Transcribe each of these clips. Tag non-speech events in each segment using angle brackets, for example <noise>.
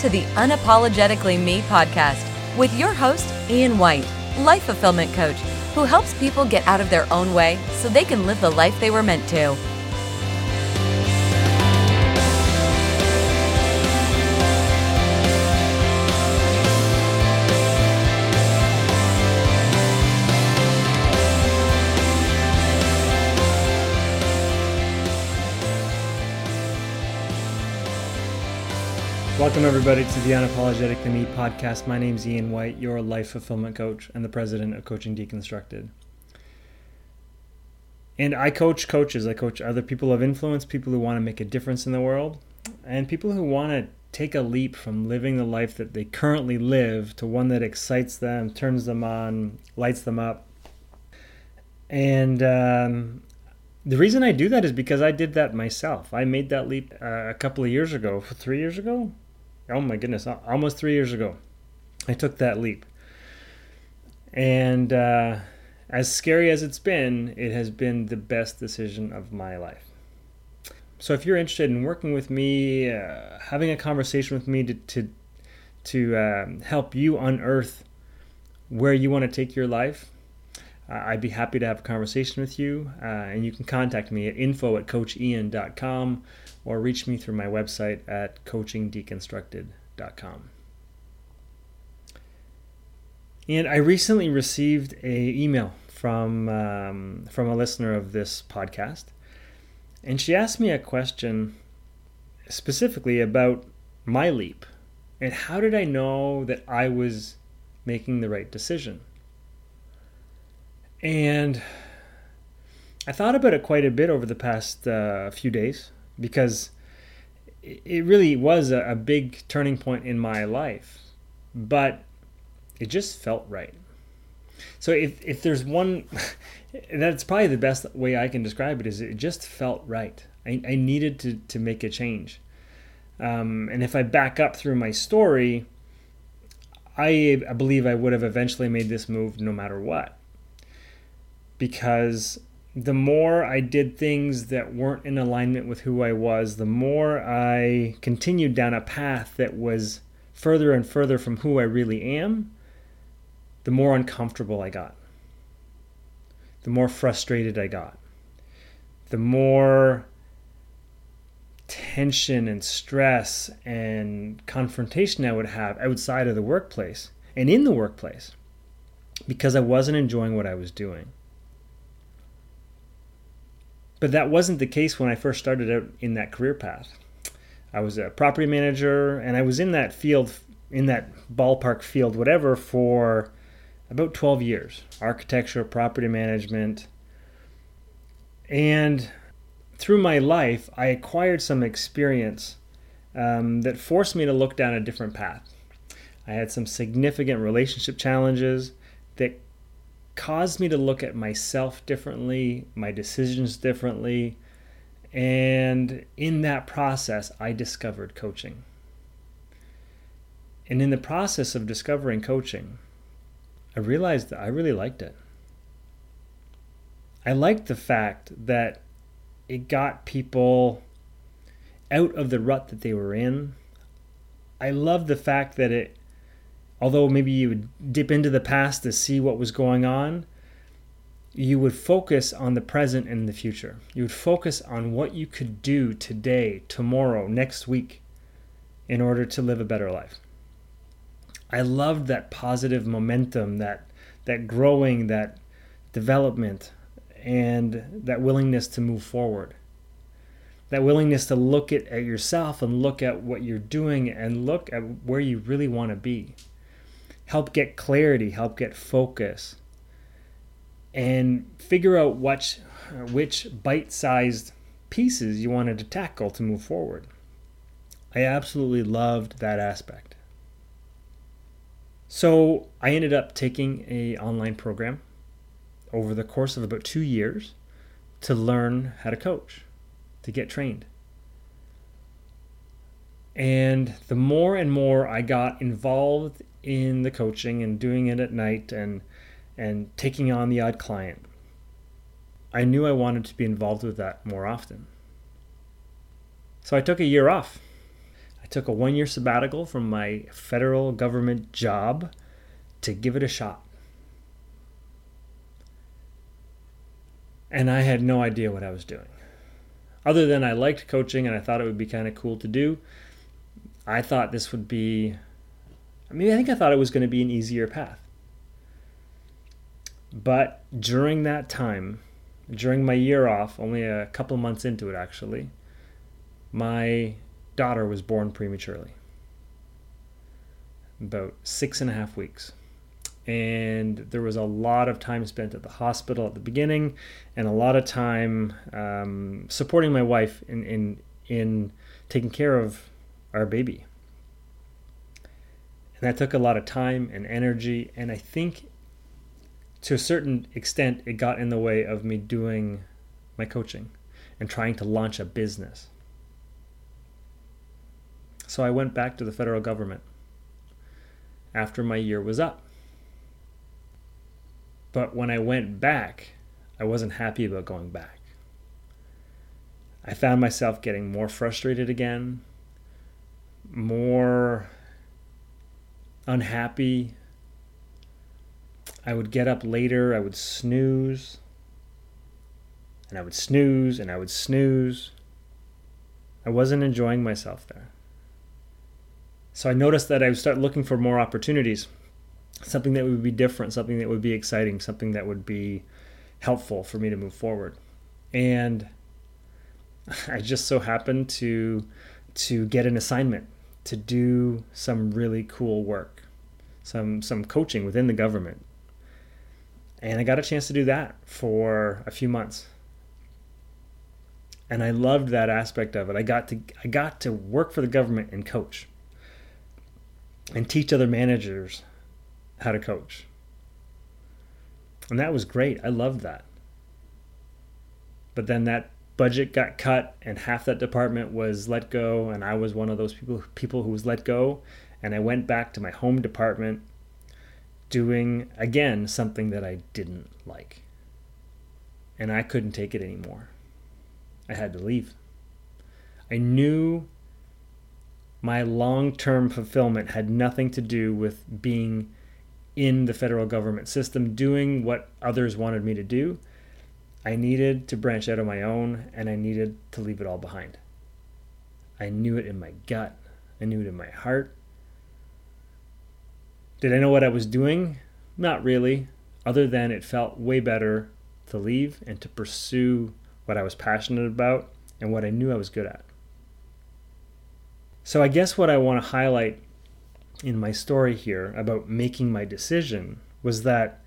to the Unapologetically Me podcast with your host, Ian White, life fulfillment coach, who helps people get out of their own way so they can live the life they were meant to. Welcome, everybody, to the Unapologetically Me podcast. My name is Ian White, your life fulfillment coach and the president of Coaching Deconstructed. And I coach coaches. I coach other people of influence, people who want to make a difference in the world, and people who want to take a leap from living the life that they currently live to one that excites them, turns them on, lights them up. And um, the reason I do that is because I did that myself. I made that leap uh, a couple of years ago, three years ago, oh my goodness, almost three years ago, I took that leap. And uh, as scary as it's been, it has been the best decision of my life. So if you're interested in working with me, uh, having a conversation with me to to, to um, help you unearth where you want to take your life, I'd be happy to have a conversation with you. Uh, and you can contact me at info at coachian.com or reach me through my website at coachingdeconstructed.com. And I recently received a email from um, from a listener of this podcast, and she asked me a question specifically about my leap and how did I know that I was making the right decision. And I thought about it quite a bit over the past uh, few days because it really was a, a big turning point in my life, but it just felt right. So if if there's one, <laughs> that's probably the best way I can describe it is it just felt right. I, I needed to to make a change, um, and if I back up through my story, I, I believe I would have eventually made this move no matter what, because the more I did things that weren't in alignment with who I was, the more I continued down a path that was further and further from who I really am, the more uncomfortable I got. The more frustrated I got. The more tension and stress and confrontation I would have outside of the workplace and in the workplace because I wasn't enjoying what I was doing. But that wasn't the case when I first started out in that career path. I was a property manager and I was in that field, in that ballpark field, whatever, for about 12 years architecture, property management. And through my life, I acquired some experience um, that forced me to look down a different path. I had some significant relationship challenges that caused me to look at myself differently, my decisions differently. And in that process, I discovered coaching. And in the process of discovering coaching, I realized that I really liked it. I liked the fact that it got people out of the rut that they were in. I loved the fact that it although maybe you would dip into the past to see what was going on, you would focus on the present and the future. You would focus on what you could do today, tomorrow, next week in order to live a better life. I loved that positive momentum, that that growing, that development and that willingness to move forward. That willingness to look at, at yourself and look at what you're doing and look at where you really want to be help get clarity, help get focus, and figure out which, which bite sized pieces you wanted to tackle to move forward. I absolutely loved that aspect. So I ended up taking a online program over the course of about two years to learn how to coach, to get trained. And the more and more I got involved in the coaching and doing it at night and and taking on the odd client. I knew I wanted to be involved with that more often. So I took a year off. I took a one year sabbatical from my federal government job to give it a shot. And I had no idea what I was doing. Other than I liked coaching and I thought it would be kind of cool to do, I thought this would be, I mean, I think I thought it was going to be an easier path. But during that time, during my year off, only a couple months into it actually, my daughter was born prematurely. About six and a half weeks. And there was a lot of time spent at the hospital at the beginning, and a lot of time um, supporting my wife in, in in taking care of our baby. And that took a lot of time and energy, and I think to a certain extent, it got in the way of me doing my coaching and trying to launch a business. So I went back to the federal government after my year was up. But when I went back, I wasn't happy about going back. I found myself getting more frustrated again, more unhappy I would get up later, I would snooze, and I would snooze, and I would snooze. I wasn't enjoying myself there. So I noticed that I would start looking for more opportunities, something that would be different, something that would be exciting, something that would be helpful for me to move forward. And <laughs> I just so happened to to get an assignment to do some really cool work, some some coaching within the government and I got a chance to do that for a few months. And I loved that aspect of it. I got to I got to work for the government and coach. And teach other managers how to coach. And that was great. I loved that. But then that budget got cut and half that department was let go and I was one of those people people who was let go and I went back to my home department doing again something that I didn't like. And I couldn't take it anymore. I had to leave. I knew my long term fulfillment had nothing to do with being in the federal government system, doing what others wanted me to do. I needed to branch out on my own and I needed to leave it all behind. I knew it in my gut, I knew it in my heart, did I know what I was doing? Not really, other than it felt way better to leave and to pursue what I was passionate about and what I knew I was good at. So, I guess what I want to highlight in my story here about making my decision was that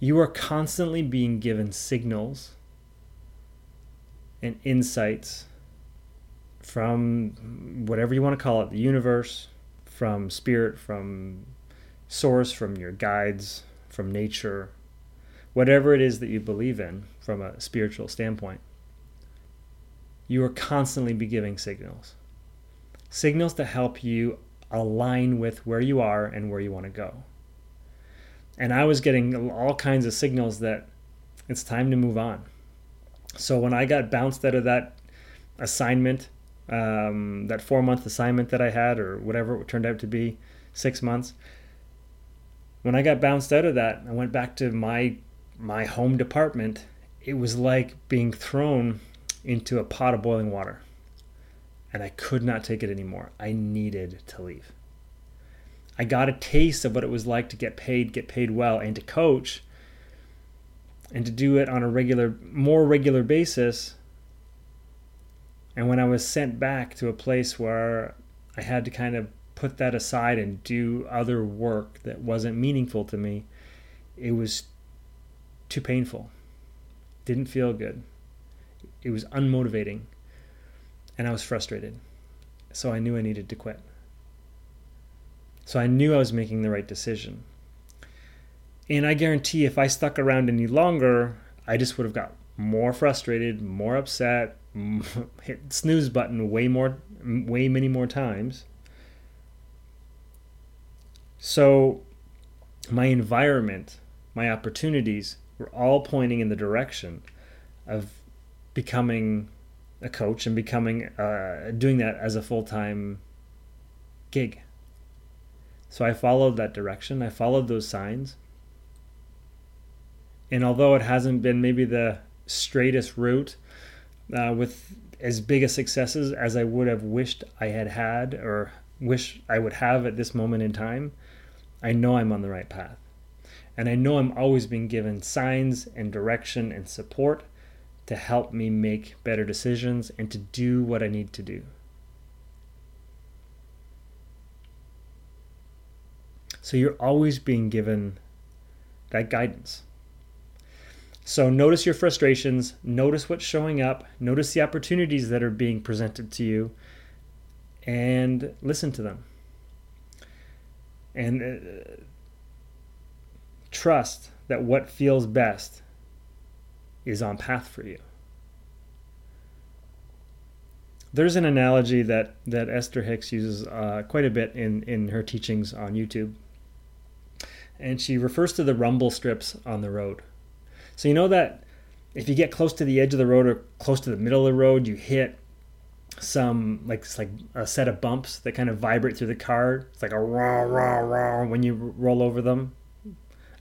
you are constantly being given signals and insights from whatever you want to call it the universe, from spirit, from source, from your guides, from nature, whatever it is that you believe in from a spiritual standpoint, you are constantly be giving signals. Signals to help you align with where you are and where you want to go. And I was getting all kinds of signals that it's time to move on. So when I got bounced out of that assignment, um, that four month assignment that I had, or whatever it turned out to be, six months, when I got bounced out of that, I went back to my my home department. It was like being thrown into a pot of boiling water. And I could not take it anymore. I needed to leave. I got a taste of what it was like to get paid, get paid well, and to coach, and to do it on a regular, more regular basis. And when I was sent back to a place where I had to kind of put that aside and do other work that wasn't meaningful to me, it was too painful. Didn't feel good. It was unmotivating. And I was frustrated. So I knew I needed to quit. So I knew I was making the right decision. And I guarantee if I stuck around any longer, I just would have got more frustrated, more upset, <laughs> hit snooze button way more way many more times so, my environment, my opportunities were all pointing in the direction of becoming a coach and becoming uh, doing that as a full time gig. So I followed that direction. I followed those signs. And although it hasn't been maybe the straightest route uh, with as big a successes as I would have wished I had had or wish I would have at this moment in time, I know I'm on the right path. And I know I'm always being given signs and direction and support to help me make better decisions and to do what I need to do. So you're always being given that guidance. So notice your frustrations, notice what's showing up, notice the opportunities that are being presented to you, and listen to them. And uh, trust that what feels best is on path for you. There's an analogy that, that Esther Hicks uses uh, quite a bit in, in her teachings on YouTube. And she refers to the rumble strips on the road. So you know that if you get close to the edge of the road or close to the middle of the road, you hit some like like a set of bumps that kind of vibrate through the car. It's like a raw raw raw when you roll over them.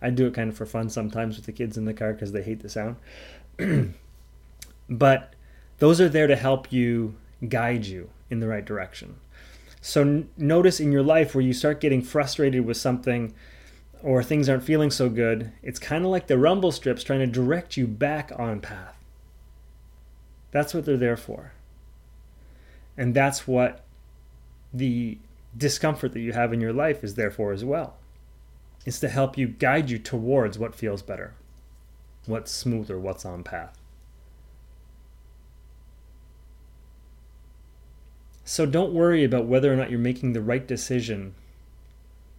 I do it kind of for fun sometimes with the kids in the car because they hate the sound. <clears throat> but those are there to help you guide you in the right direction. So n- notice in your life where you start getting frustrated with something or things aren't feeling so good, it's kind of like the rumble strips trying to direct you back on path. That's what they're there for. And that's what the discomfort that you have in your life is there for as well. It's to help you guide you towards what feels better, what's smoother, what's on path. So don't worry about whether or not you're making the right decision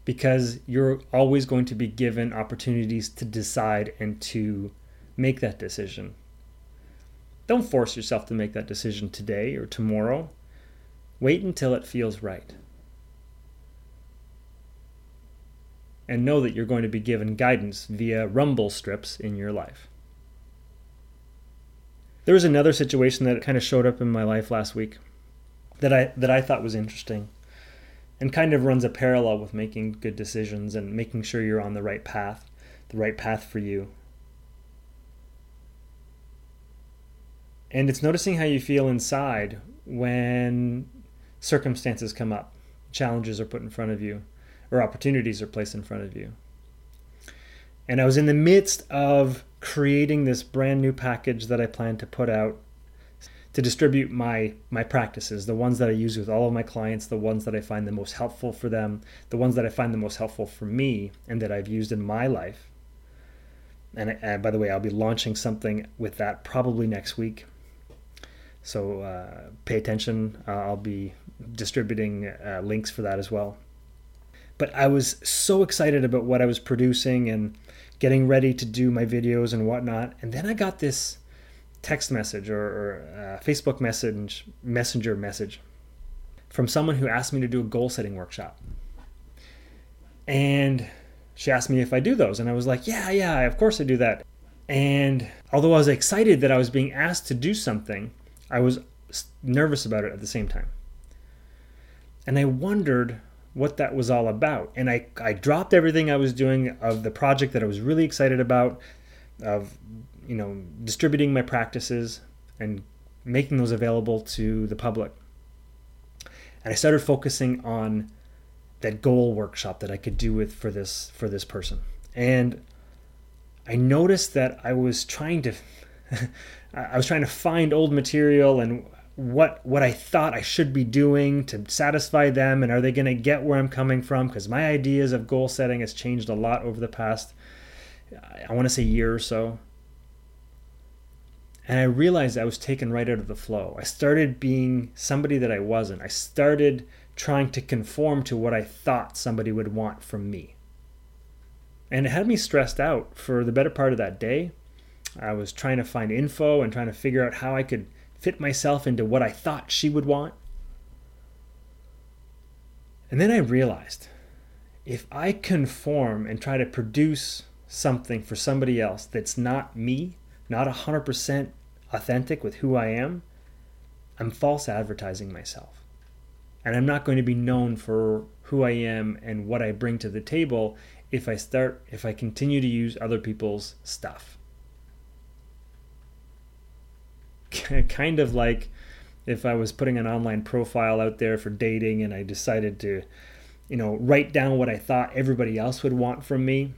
because you're always going to be given opportunities to decide and to make that decision. Don't force yourself to make that decision today or tomorrow. Wait until it feels right. And know that you're going to be given guidance via rumble strips in your life. There was another situation that kind of showed up in my life last week that I that I thought was interesting and kind of runs a parallel with making good decisions and making sure you're on the right path, the right path for you. And it's noticing how you feel inside when circumstances come up, challenges are put in front of you, or opportunities are placed in front of you. And I was in the midst of creating this brand new package that I plan to put out to distribute my my practices, the ones that I use with all of my clients, the ones that I find the most helpful for them, the ones that I find the most helpful for me and that I've used in my life. And, and by the way, I'll be launching something with that probably next week. So uh, pay attention. Uh, I'll be distributing uh, links for that as well. But I was so excited about what I was producing and getting ready to do my videos and whatnot. And then I got this text message or, or uh, Facebook message messenger message from someone who asked me to do a goal setting workshop. And she asked me if I do those and I was like, "Yeah, yeah, of course I do that." And although I was excited that I was being asked to do something, I was nervous about it at the same time. And I wondered what that was all about. And I, I dropped everything I was doing of the project that I was really excited about, of you know, distributing my practices and making those available to the public. And I started focusing on that goal workshop that I could do with for this for this person. And I noticed that I was trying to <laughs> I was trying to find old material and what what I thought I should be doing to satisfy them and are they going to get where I'm coming from because my ideas of goal setting has changed a lot over the past I want to say year or so. And I realized I was taken right out of the flow. I started being somebody that I wasn't. I started trying to conform to what I thought somebody would want from me. And it had me stressed out for the better part of that day. I was trying to find info and trying to figure out how I could fit myself into what I thought she would want. And then I realized if I conform and try to produce something for somebody else that's not me, not 100% authentic with who I am, I'm false advertising myself. And I'm not going to be known for who I am and what I bring to the table if I start if I continue to use other people's stuff. kind of like if I was putting an online profile out there for dating and I decided to, you know, write down what I thought everybody else would want from me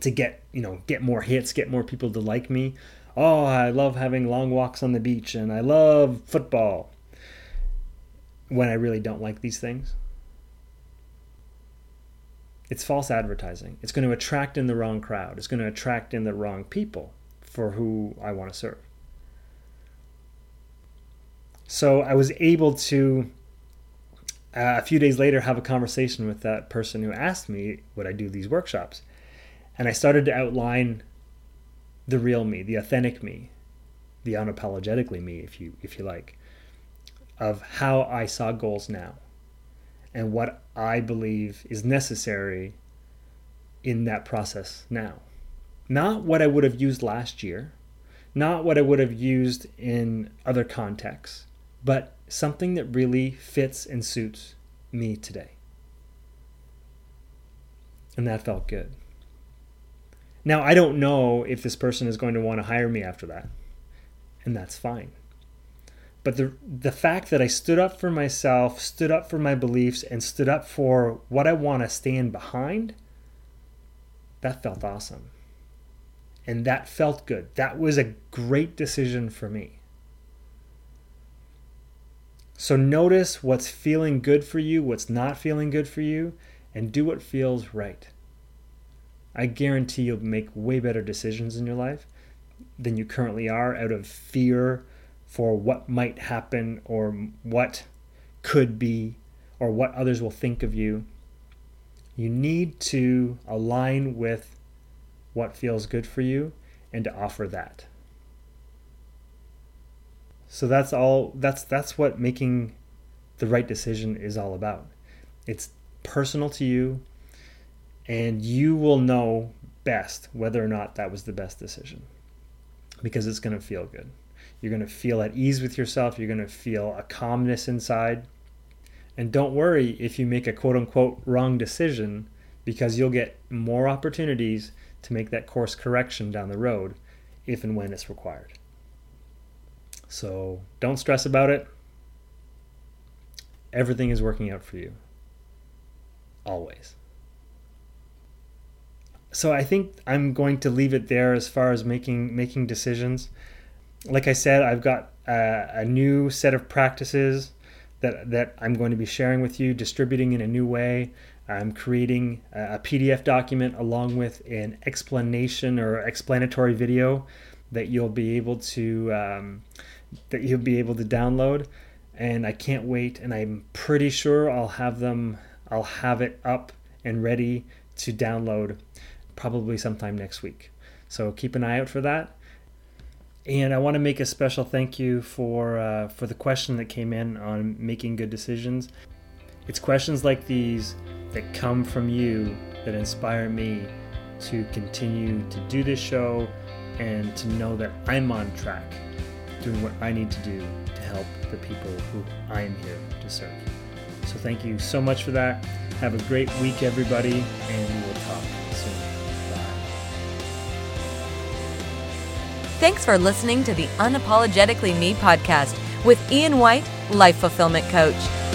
to get, you know, get more hits, get more people to like me. Oh, I love having long walks on the beach and I love football. When I really don't like these things. It's false advertising. It's going to attract in the wrong crowd. It's going to attract in the wrong people for who I want to serve. So I was able to, uh, a few days later, have a conversation with that person who asked me would I do these workshops. And I started to outline the real me, the authentic me, the unapologetically me, if you if you like, of how I saw goals now, and what I believe is necessary in that process now. Not what I would have used last year, not what I would have used in other contexts, but something that really fits and suits me today. And that felt good. Now, I don't know if this person is going to want to hire me after that, and that's fine. But the, the fact that I stood up for myself, stood up for my beliefs, and stood up for what I want to stand behind, that felt awesome. And that felt good. That was a great decision for me. So notice what's feeling good for you, what's not feeling good for you, and do what feels right. I guarantee you'll make way better decisions in your life than you currently are out of fear for what might happen or what could be or what others will think of you. You need to align with what feels good for you and to offer that. So that's all that's that's what making the right decision is all about. It's personal to you and you will know best whether or not that was the best decision because it's going to feel good. You're going to feel at ease with yourself, you're going to feel a calmness inside. And don't worry if you make a quote unquote wrong decision because you'll get more opportunities to make that course correction down the road if and when it's required. So don't stress about it. Everything is working out for you. Always. So I think I'm going to leave it there as far as making making decisions. Like I said, I've got a, a new set of practices that that I'm going to be sharing with you, distributing in a new way. I'm creating a PDF document along with an explanation or explanatory video that you'll be able to um, that you'll be able to download and I can't wait and I'm pretty sure I'll have them I'll have it up and ready to download probably sometime next week. So keep an eye out for that. And I want to make a special thank you for uh, for the question that came in on making good decisions. It's questions like these that come from you that inspire me to continue to do this show and to know that I'm on track doing what I need to do to help the people who I am here to serve. So thank you so much for that. Have a great week, everybody, and Thanks for listening to the Unapologetically Me podcast with Ian White, Life Fulfillment Coach.